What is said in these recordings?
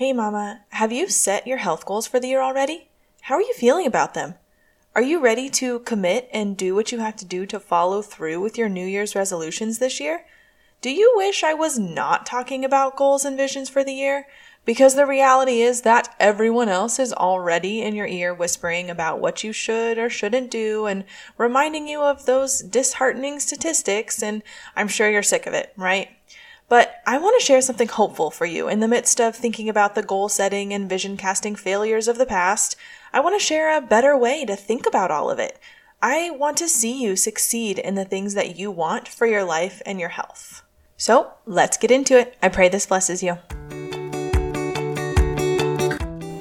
Hey, Mama, have you set your health goals for the year already? How are you feeling about them? Are you ready to commit and do what you have to do to follow through with your New Year's resolutions this year? Do you wish I was not talking about goals and visions for the year? Because the reality is that everyone else is already in your ear whispering about what you should or shouldn't do and reminding you of those disheartening statistics, and I'm sure you're sick of it, right? But I want to share something hopeful for you in the midst of thinking about the goal setting and vision casting failures of the past. I want to share a better way to think about all of it. I want to see you succeed in the things that you want for your life and your health. So let's get into it. I pray this blesses you.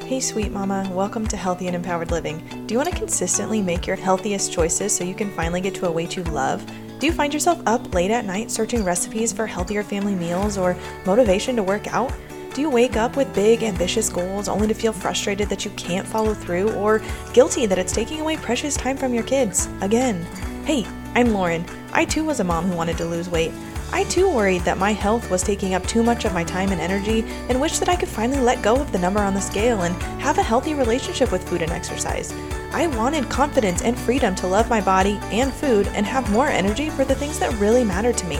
Hey, sweet mama, welcome to Healthy and Empowered Living. Do you want to consistently make your healthiest choices so you can finally get to a weight you love? Do you find yourself up late at night searching recipes for healthier family meals or motivation to work out? Do you wake up with big, ambitious goals only to feel frustrated that you can't follow through or guilty that it's taking away precious time from your kids? Again. Hey, I'm Lauren. I too was a mom who wanted to lose weight. I too worried that my health was taking up too much of my time and energy and wished that I could finally let go of the number on the scale and have a healthy relationship with food and exercise. I wanted confidence and freedom to love my body and food and have more energy for the things that really mattered to me.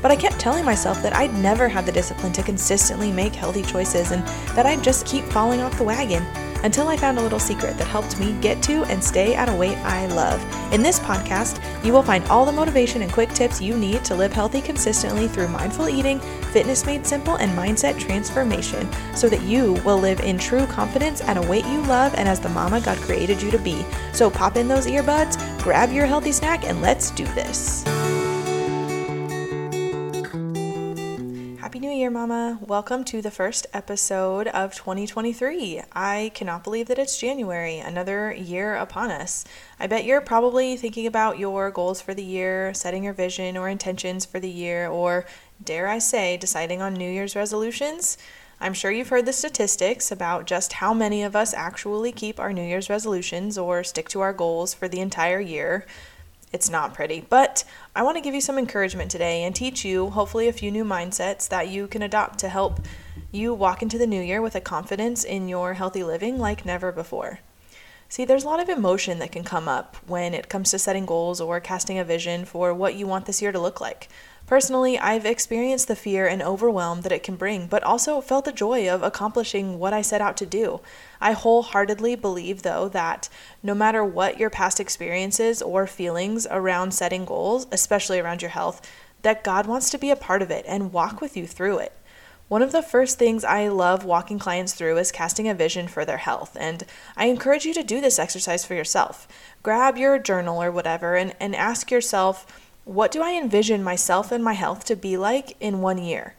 But I kept telling myself that I'd never have the discipline to consistently make healthy choices and that I'd just keep falling off the wagon until I found a little secret that helped me get to and stay at a weight I love. In this podcast, you will find all the motivation and quick tips you need to live healthy consistently through mindful eating, fitness made simple, and mindset transformation so that you will live in true confidence at a weight you love and as the mama God created you to be. So pop in those earbuds, grab your healthy snack, and let's do this. Year, Mama. Welcome to the first episode of 2023. I cannot believe that it's January, another year upon us. I bet you're probably thinking about your goals for the year, setting your vision or intentions for the year, or dare I say, deciding on New Year's resolutions. I'm sure you've heard the statistics about just how many of us actually keep our New Year's resolutions or stick to our goals for the entire year. It's not pretty, but I want to give you some encouragement today and teach you, hopefully, a few new mindsets that you can adopt to help you walk into the new year with a confidence in your healthy living like never before. See, there's a lot of emotion that can come up when it comes to setting goals or casting a vision for what you want this year to look like. Personally, I've experienced the fear and overwhelm that it can bring, but also felt the joy of accomplishing what I set out to do. I wholeheartedly believe, though, that no matter what your past experiences or feelings around setting goals, especially around your health, that God wants to be a part of it and walk with you through it. One of the first things I love walking clients through is casting a vision for their health, and I encourage you to do this exercise for yourself. Grab your journal or whatever and, and ask yourself, what do I envision myself and my health to be like in one year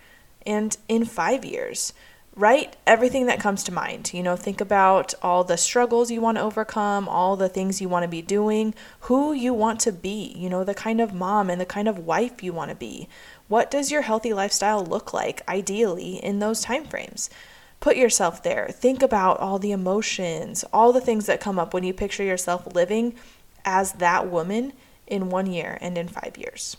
and in five years? Write everything that comes to mind. You know, think about all the struggles you want to overcome, all the things you want to be doing, who you want to be, you know, the kind of mom and the kind of wife you want to be. What does your healthy lifestyle look like ideally in those time frames? Put yourself there. Think about all the emotions, all the things that come up when you picture yourself living as that woman in one year and in five years.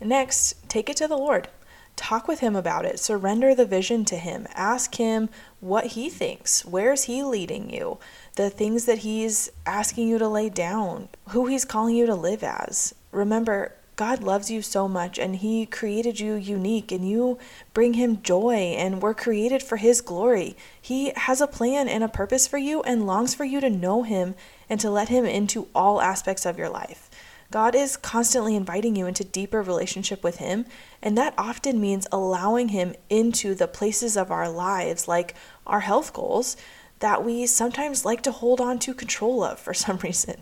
Next, take it to the Lord. Talk with Him about it. Surrender the vision to Him. Ask Him what He thinks. Where's He leading you? The things that He's asking you to lay down, who He's calling you to live as. Remember, God loves you so much and He created you unique and you bring Him joy and we're created for His glory. He has a plan and a purpose for you and longs for you to know Him and to let Him into all aspects of your life. God is constantly inviting you into deeper relationship with Him, and that often means allowing Him into the places of our lives, like our health goals, that we sometimes like to hold on to control of for some reason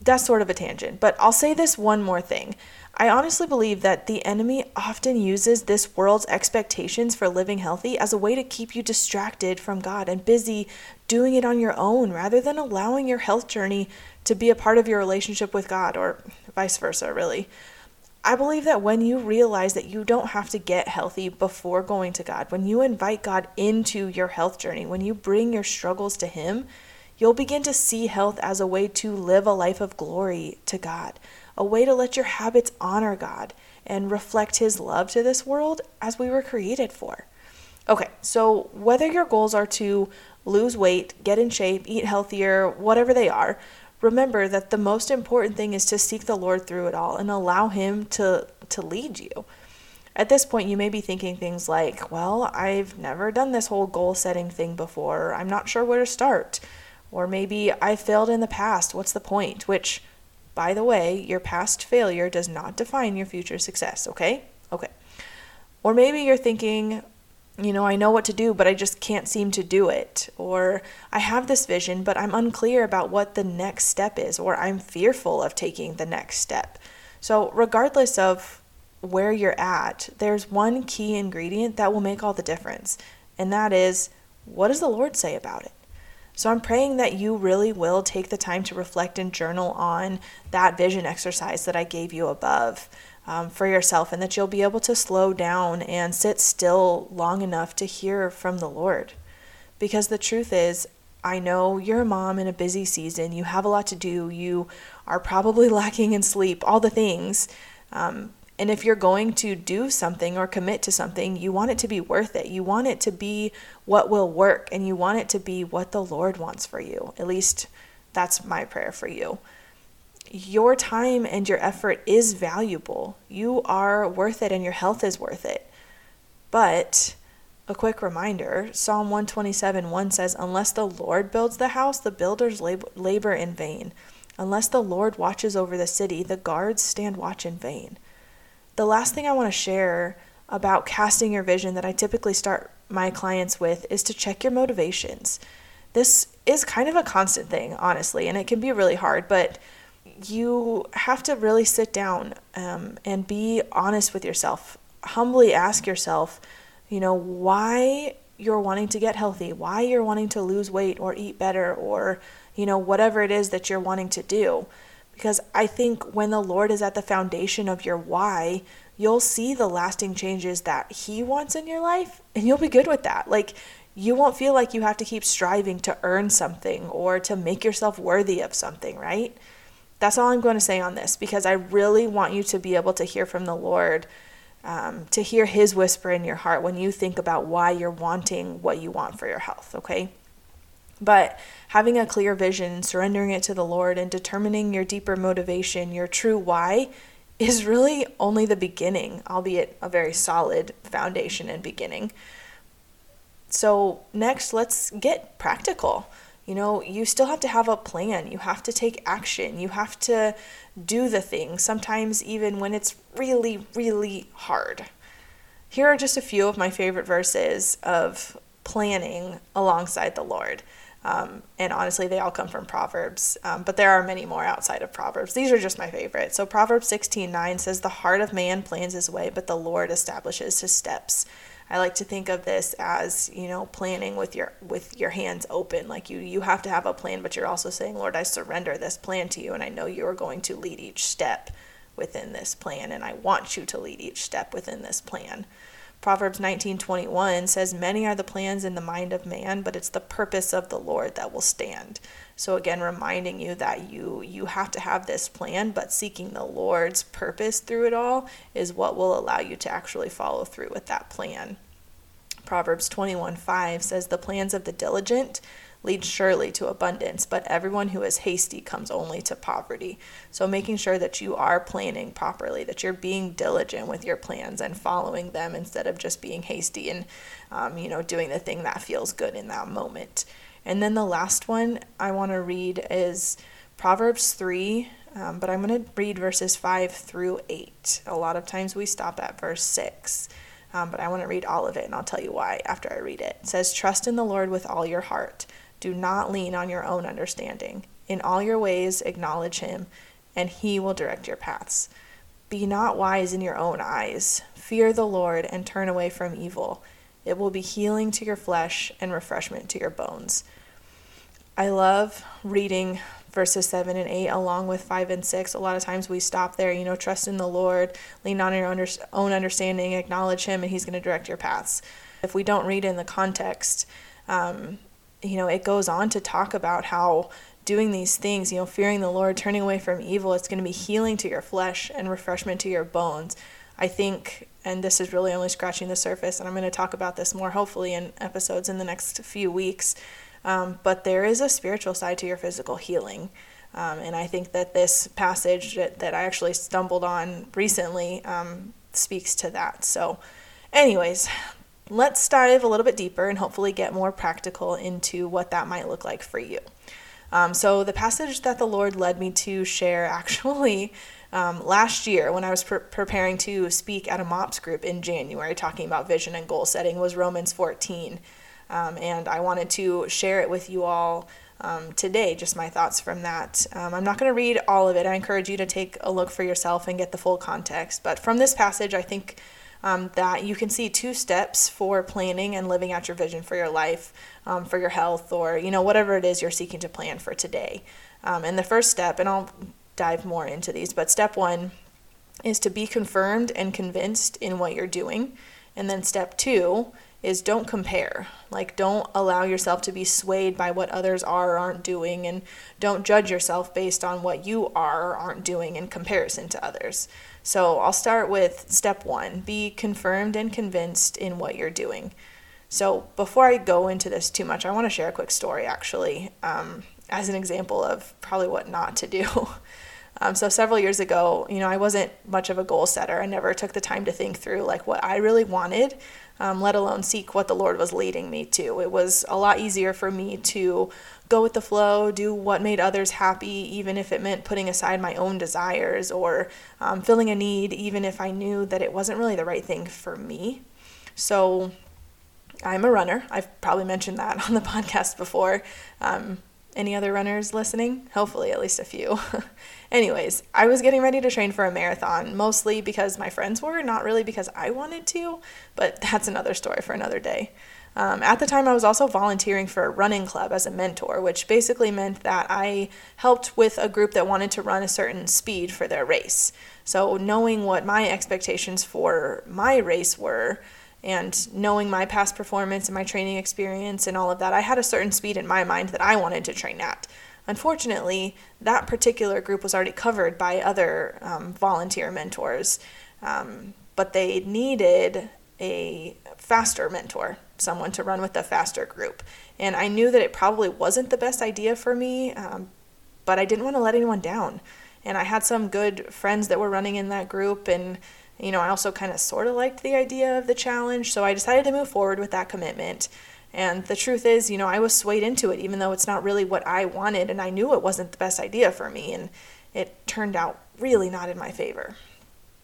that's sort of a tangent, but I'll say this one more thing. I honestly believe that the enemy often uses this world's expectations for living healthy as a way to keep you distracted from God and busy doing it on your own rather than allowing your health journey to be a part of your relationship with God or vice versa, really. I believe that when you realize that you don't have to get healthy before going to God, when you invite God into your health journey, when you bring your struggles to Him, You'll begin to see health as a way to live a life of glory to God, a way to let your habits honor God and reflect His love to this world as we were created for. Okay, so whether your goals are to lose weight, get in shape, eat healthier, whatever they are, remember that the most important thing is to seek the Lord through it all and allow Him to, to lead you. At this point, you may be thinking things like, well, I've never done this whole goal setting thing before. I'm not sure where to start. Or maybe I failed in the past. What's the point? Which, by the way, your past failure does not define your future success, okay? Okay. Or maybe you're thinking, you know, I know what to do, but I just can't seem to do it. Or I have this vision, but I'm unclear about what the next step is, or I'm fearful of taking the next step. So, regardless of where you're at, there's one key ingredient that will make all the difference, and that is what does the Lord say about it? So, I'm praying that you really will take the time to reflect and journal on that vision exercise that I gave you above um, for yourself and that you'll be able to slow down and sit still long enough to hear from the Lord. Because the truth is, I know you're a mom in a busy season, you have a lot to do, you are probably lacking in sleep, all the things. Um, and if you're going to do something or commit to something, you want it to be worth it. You want it to be what will work, and you want it to be what the Lord wants for you. At least that's my prayer for you your time and your effort is valuable. You are worth it and your health is worth it. But a quick reminder Psalm 127 1 says, Unless the Lord builds the house, the builders labor in vain. Unless the Lord watches over the city, the guards stand watch in vain. The last thing I want to share about casting your vision that I typically start my clients with is to check your motivations. This is kind of a constant thing, honestly, and it can be really hard, but you have to really sit down um, and be honest with yourself. Humbly ask yourself, you know, why you're wanting to get healthy, why you're wanting to lose weight or eat better, or, you know, whatever it is that you're wanting to do. Because I think when the Lord is at the foundation of your why, you'll see the lasting changes that He wants in your life, and you'll be good with that. Like, you won't feel like you have to keep striving to earn something or to make yourself worthy of something, right? That's all I'm going to say on this because I really want you to be able to hear from the Lord, um, to hear His whisper in your heart when you think about why you're wanting what you want for your health, okay? But having a clear vision, surrendering it to the Lord, and determining your deeper motivation, your true why, is really only the beginning, albeit a very solid foundation and beginning. So, next, let's get practical. You know, you still have to have a plan. You have to take action. You have to do the thing, sometimes even when it's really, really hard. Here are just a few of my favorite verses of planning alongside the Lord. Um, and honestly, they all come from Proverbs, um, but there are many more outside of Proverbs. These are just my favorite. So Proverbs 16 9 says, The heart of man plans his way, but the Lord establishes his steps. I like to think of this as, you know, planning with your with your hands open. Like you you have to have a plan, but you're also saying, "Lord, I surrender this plan to you and I know you are going to lead each step within this plan and I want you to lead each step within this plan." Proverbs 19:21 says, "Many are the plans in the mind of man, but it's the purpose of the Lord that will stand." So again, reminding you that you you have to have this plan, but seeking the Lord's purpose through it all is what will allow you to actually follow through with that plan. Proverbs 21:5 says the plans of the diligent lead surely to abundance, but everyone who is hasty comes only to poverty. So making sure that you are planning properly, that you're being diligent with your plans and following them instead of just being hasty and um, you know doing the thing that feels good in that moment. And then the last one I want to read is Proverbs 3, um, but I'm going to read verses 5 through 8. A lot of times we stop at verse 6, um, but I want to read all of it and I'll tell you why after I read it. It says, Trust in the Lord with all your heart. Do not lean on your own understanding. In all your ways, acknowledge him, and he will direct your paths. Be not wise in your own eyes. Fear the Lord and turn away from evil. It will be healing to your flesh and refreshment to your bones. I love reading verses 7 and 8 along with 5 and 6. A lot of times we stop there, you know, trust in the Lord, lean on your own understanding, acknowledge Him, and He's going to direct your paths. If we don't read in the context, um, you know, it goes on to talk about how doing these things, you know, fearing the Lord, turning away from evil, it's going to be healing to your flesh and refreshment to your bones. I think, and this is really only scratching the surface, and I'm going to talk about this more hopefully in episodes in the next few weeks. Um, but there is a spiritual side to your physical healing. Um, and I think that this passage that, that I actually stumbled on recently um, speaks to that. So, anyways, let's dive a little bit deeper and hopefully get more practical into what that might look like for you. Um, so, the passage that the Lord led me to share actually um, last year when I was pre- preparing to speak at a MOPS group in January talking about vision and goal setting was Romans 14. Um, and I wanted to share it with you all um, today, just my thoughts from that. Um, I'm not going to read all of it. I encourage you to take a look for yourself and get the full context. But from this passage, I think um, that you can see two steps for planning and living out your vision for your life, um, for your health, or you know whatever it is you're seeking to plan for today. Um, and the first step, and I'll dive more into these, but step one is to be confirmed and convinced in what you're doing. And then step two is don't compare. Like, don't allow yourself to be swayed by what others are or aren't doing, and don't judge yourself based on what you are or aren't doing in comparison to others. So, I'll start with step one be confirmed and convinced in what you're doing. So, before I go into this too much, I want to share a quick story actually, um, as an example of probably what not to do. Um, so several years ago, you know, I wasn't much of a goal setter. I never took the time to think through like what I really wanted um, let alone seek what the Lord was leading me to. It was a lot easier for me to go with the flow, do what made others happy, even if it meant putting aside my own desires or um, filling a need, even if I knew that it wasn't really the right thing for me. So, I'm a runner. I've probably mentioned that on the podcast before. Um, any other runners listening? Hopefully, at least a few. Anyways, I was getting ready to train for a marathon, mostly because my friends were, not really because I wanted to, but that's another story for another day. Um, at the time, I was also volunteering for a running club as a mentor, which basically meant that I helped with a group that wanted to run a certain speed for their race. So, knowing what my expectations for my race were, and knowing my past performance and my training experience and all of that, I had a certain speed in my mind that I wanted to train at. Unfortunately, that particular group was already covered by other um, volunteer mentors, um, but they needed a faster mentor, someone to run with the faster group. And I knew that it probably wasn't the best idea for me, um, but I didn't want to let anyone down. And I had some good friends that were running in that group, and you know, I also kind of sort of liked the idea of the challenge, so I decided to move forward with that commitment. And the truth is, you know, I was swayed into it, even though it's not really what I wanted, and I knew it wasn't the best idea for me, and it turned out really not in my favor.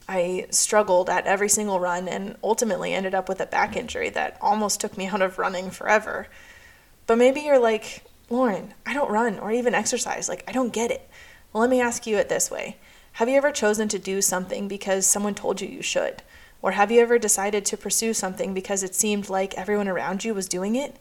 I struggled at every single run and ultimately ended up with a back injury that almost took me out of running forever. But maybe you're like, Lauren, I don't run or even exercise. Like, I don't get it. Well, let me ask you it this way Have you ever chosen to do something because someone told you you should? Or have you ever decided to pursue something because it seemed like everyone around you was doing it?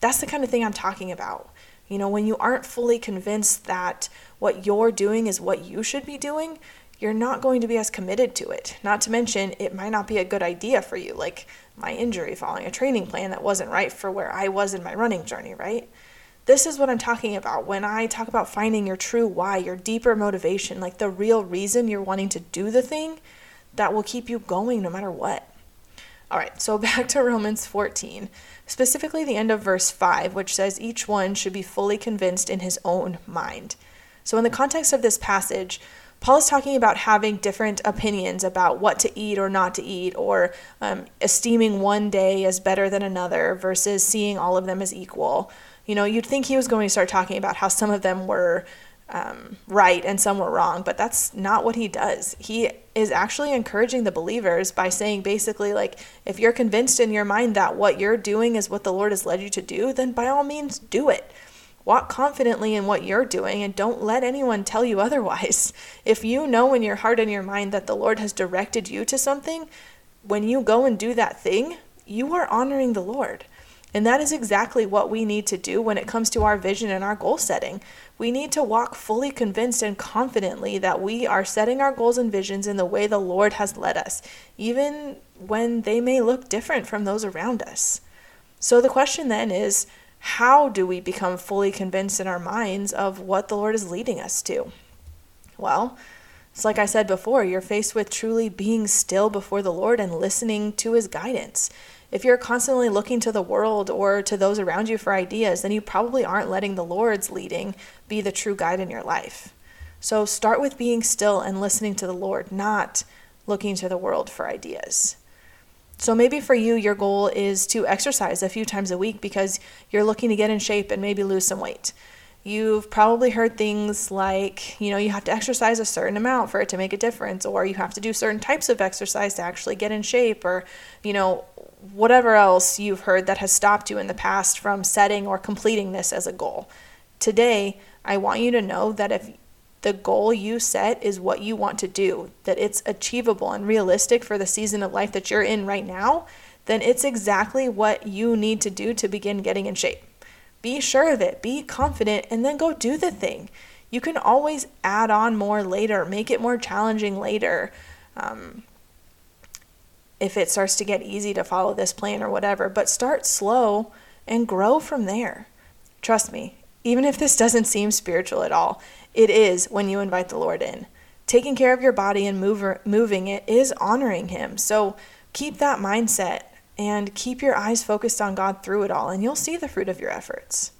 That's the kind of thing I'm talking about. You know, when you aren't fully convinced that what you're doing is what you should be doing, you're not going to be as committed to it. Not to mention, it might not be a good idea for you, like my injury following a training plan that wasn't right for where I was in my running journey, right? This is what I'm talking about when I talk about finding your true why, your deeper motivation, like the real reason you're wanting to do the thing that will keep you going no matter what. All right, so back to Romans 14, specifically the end of verse 5, which says, Each one should be fully convinced in his own mind. So, in the context of this passage, Paul is talking about having different opinions about what to eat or not to eat, or um, esteeming one day as better than another versus seeing all of them as equal. You know, you'd think he was going to start talking about how some of them were um, right and some were wrong, but that's not what he does. He is actually encouraging the believers by saying basically, like, if you're convinced in your mind that what you're doing is what the Lord has led you to do, then by all means do it. Walk confidently in what you're doing and don't let anyone tell you otherwise. If you know in your heart and your mind that the Lord has directed you to something, when you go and do that thing, you are honoring the Lord. And that is exactly what we need to do when it comes to our vision and our goal setting. We need to walk fully convinced and confidently that we are setting our goals and visions in the way the Lord has led us, even when they may look different from those around us. So the question then is how do we become fully convinced in our minds of what the Lord is leading us to? Well, It's like I said before, you're faced with truly being still before the Lord and listening to his guidance. If you're constantly looking to the world or to those around you for ideas, then you probably aren't letting the Lord's leading be the true guide in your life. So start with being still and listening to the Lord, not looking to the world for ideas. So maybe for you, your goal is to exercise a few times a week because you're looking to get in shape and maybe lose some weight. You've probably heard things like, you know, you have to exercise a certain amount for it to make a difference, or you have to do certain types of exercise to actually get in shape, or, you know, whatever else you've heard that has stopped you in the past from setting or completing this as a goal. Today, I want you to know that if the goal you set is what you want to do, that it's achievable and realistic for the season of life that you're in right now, then it's exactly what you need to do to begin getting in shape. Be sure of it, be confident, and then go do the thing. You can always add on more later, make it more challenging later. Um, if it starts to get easy to follow this plan or whatever, but start slow and grow from there. Trust me, even if this doesn't seem spiritual at all, it is when you invite the Lord in. Taking care of your body and moving it is honoring Him. So keep that mindset and keep your eyes focused on God through it all, and you'll see the fruit of your efforts.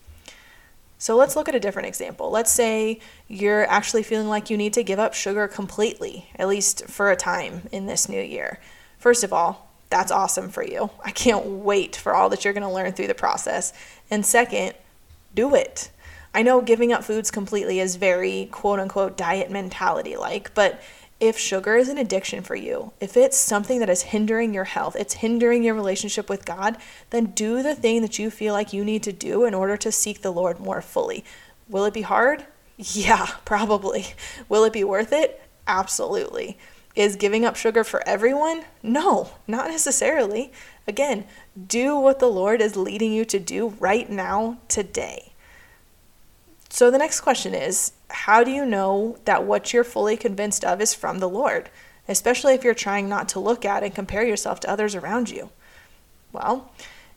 So let's look at a different example. Let's say you're actually feeling like you need to give up sugar completely, at least for a time in this new year. First of all, that's awesome for you. I can't wait for all that you're going to learn through the process. And second, do it. I know giving up foods completely is very quote unquote diet mentality like, but if sugar is an addiction for you, if it's something that is hindering your health, it's hindering your relationship with God, then do the thing that you feel like you need to do in order to seek the Lord more fully. Will it be hard? Yeah, probably. Will it be worth it? Absolutely. Is giving up sugar for everyone? No, not necessarily. Again, do what the Lord is leading you to do right now, today. So the next question is how do you know that what you're fully convinced of is from the Lord, especially if you're trying not to look at and compare yourself to others around you? Well,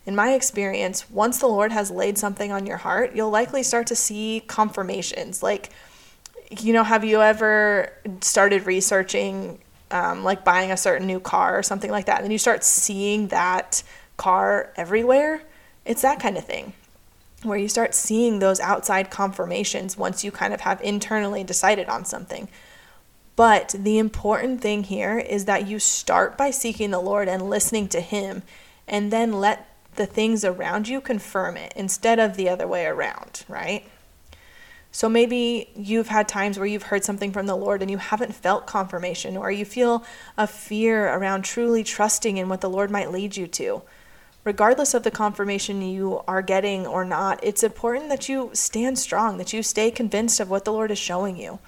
in my experience, once the Lord has laid something on your heart, you'll likely start to see confirmations. Like, you know, have you ever started researching, um, like buying a certain new car or something like that, and then you start seeing that car everywhere? It's that kind of thing where you start seeing those outside confirmations once you kind of have internally decided on something. But the important thing here is that you start by seeking the Lord and listening to Him, and then let the things around you confirm it instead of the other way around, right? So maybe you've had times where you've heard something from the Lord and you haven't felt confirmation, or you feel a fear around truly trusting in what the Lord might lead you to regardless of the confirmation you are getting or not, it's important that you stand strong, that you stay convinced of what the Lord is showing you.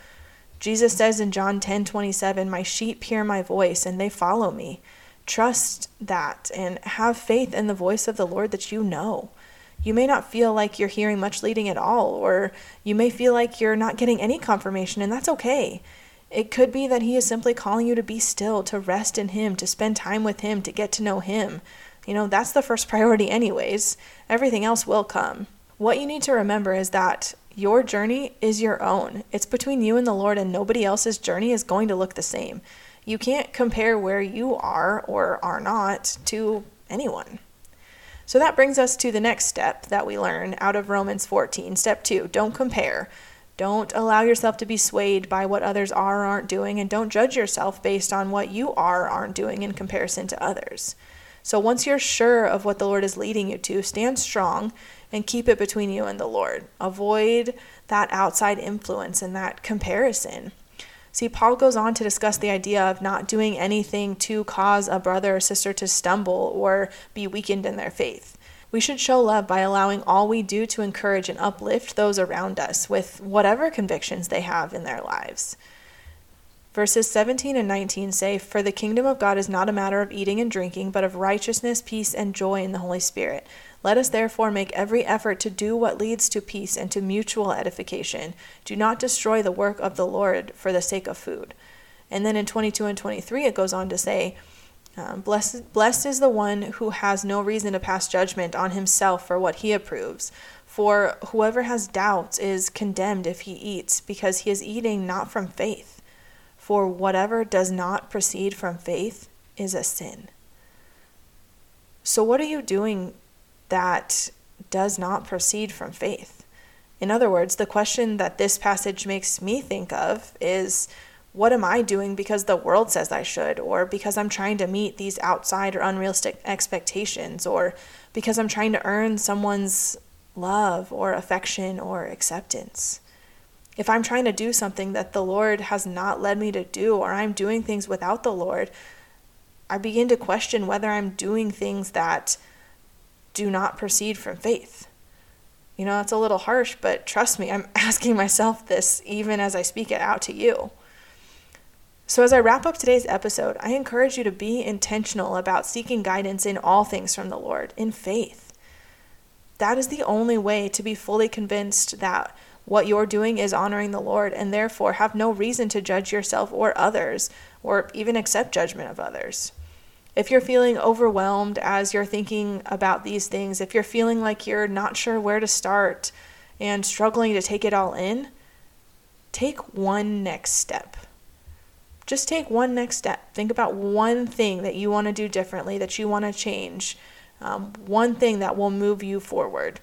Jesus says in John 10 27, My sheep hear my voice and they follow me. Trust that and have faith in the voice of the Lord that you know. You may not feel like you're hearing much leading at all, or you may feel like you're not getting any confirmation, and that's okay. It could be that He is simply calling you to be still, to rest in Him, to spend time with Him, to get to know Him. You know, that's the first priority, anyways. Everything else will come. What you need to remember is that your journey is your own. It's between you and the Lord, and nobody else's journey is going to look the same. You can't compare where you are or are not to anyone. So that brings us to the next step that we learn out of Romans 14. Step two don't compare. Don't allow yourself to be swayed by what others are or aren't doing, and don't judge yourself based on what you are or aren't doing in comparison to others. So once you're sure of what the Lord is leading you to, stand strong and keep it between you and the Lord. Avoid that outside influence and that comparison. See, Paul goes on to discuss the idea of not doing anything to cause a brother or sister to stumble or be weakened in their faith. We should show love by allowing all we do to encourage and uplift those around us with whatever convictions they have in their lives. Verses 17 and 19 say, For the kingdom of God is not a matter of eating and drinking, but of righteousness, peace, and joy in the Holy Spirit. Let us therefore make every effort to do what leads to peace and to mutual edification. Do not destroy the work of the Lord for the sake of food. And then in 22 and 23, it goes on to say, um, blessed, blessed is the one who has no reason to pass judgment on himself for what he approves. For whoever has doubts is condemned if he eats, because he is eating not from faith. for whatever does not proceed from faith is a sin. So, what are you doing that does not proceed from faith? In other words, the question that this passage makes me think of is what am I doing because the world says I should, or because I'm trying to meet these outside or unrealistic expectations, or because I'm trying to earn someone's love or affection or acceptance? If I'm trying to do something that the Lord has not led me to do, or I'm doing things without the Lord, I begin to question whether I'm doing things that do not proceed from faith. You know, it's a little harsh, but trust me, I'm asking myself this even as I speak it out to you. So, as I wrap up today's episode, I encourage you to be intentional about seeking guidance in all things from the Lord in faith. That is the only way to be fully convinced that what you're doing is honoring the Lord and therefore have no reason to judge yourself or others or even accept judgment of others. If you're feeling overwhelmed as you're thinking about these things, if you're feeling like you're not sure where to start and struggling to take it all in, take one next step just take one next step. Think about one thing that you want to do differently, that you want to change, um, one thing that will move you forward.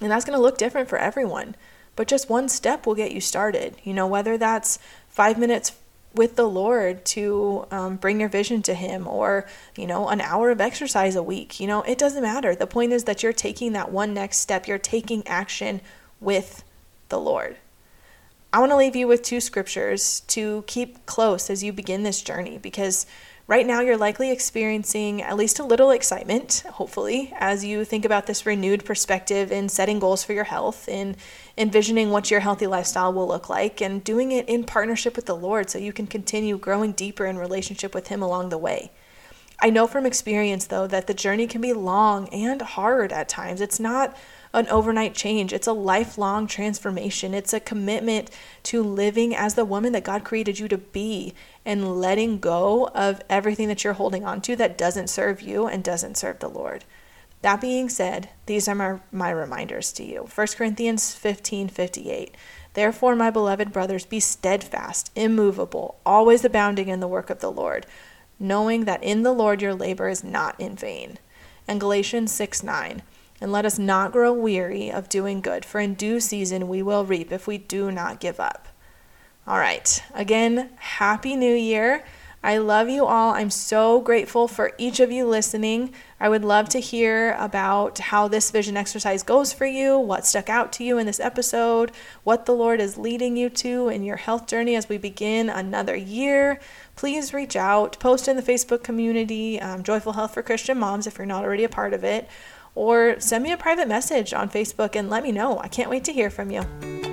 And that's going to look different for everyone, but just one step will get you started. You know, whether that's five minutes with the Lord to um, bring your vision to Him or, you know, an hour of exercise a week. You know, it doesn't matter. The point is that you're taking that one next step, you're taking action with the Lord. I want to leave you with two scriptures to keep close as you begin this journey because right now you're likely experiencing at least a little excitement, hopefully, as you think about this renewed perspective in setting goals for your health, in envisioning what your healthy lifestyle will look like, and doing it in partnership with the Lord so you can continue growing deeper in relationship with Him along the way. I know from experience, though, that the journey can be long and hard at times. It's not an overnight change. It's a lifelong transformation. It's a commitment to living as the woman that God created you to be and letting go of everything that you're holding on to that doesn't serve you and doesn't serve the Lord. That being said, these are my, my reminders to you. 1 Corinthians 15 58. Therefore, my beloved brothers, be steadfast, immovable, always abounding in the work of the Lord, knowing that in the Lord your labor is not in vain. And Galatians 6 9 and let us not grow weary of doing good, for in due season we will reap if we do not give up. All right, again, Happy New Year. I love you all. I'm so grateful for each of you listening. I would love to hear about how this vision exercise goes for you, what stuck out to you in this episode, what the Lord is leading you to in your health journey as we begin another year. Please reach out, post in the Facebook community, um, Joyful Health for Christian Moms, if you're not already a part of it, or send me a private message on Facebook and let me know. I can't wait to hear from you.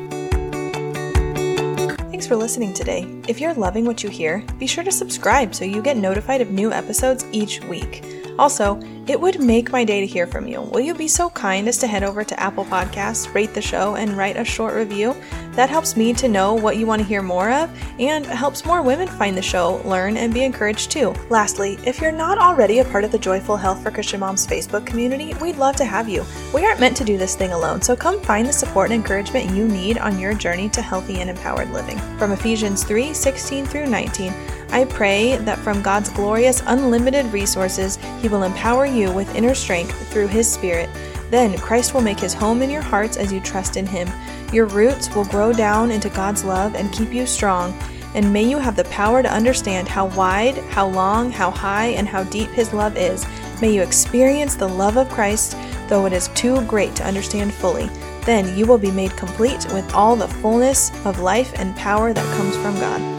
Thanks for listening today. If you're loving what you hear, be sure to subscribe so you get notified of new episodes each week. Also, it would make my day to hear from you. Will you be so kind as to head over to Apple Podcasts, rate the show, and write a short review? That helps me to know what you want to hear more of and helps more women find the show, learn, and be encouraged too. Lastly, if you're not already a part of the Joyful Health for Christian Moms Facebook community, we'd love to have you. We aren't meant to do this thing alone, so come find the support and encouragement you need on your journey to healthy and empowered living. From Ephesians 3 16 through 19, I pray that from God's glorious, unlimited resources, He will empower you with inner strength through His Spirit. Then Christ will make His home in your hearts as you trust in Him. Your roots will grow down into God's love and keep you strong. And may you have the power to understand how wide, how long, how high, and how deep His love is. May you experience the love of Christ, though it is too great to understand fully. Then you will be made complete with all the fullness of life and power that comes from God.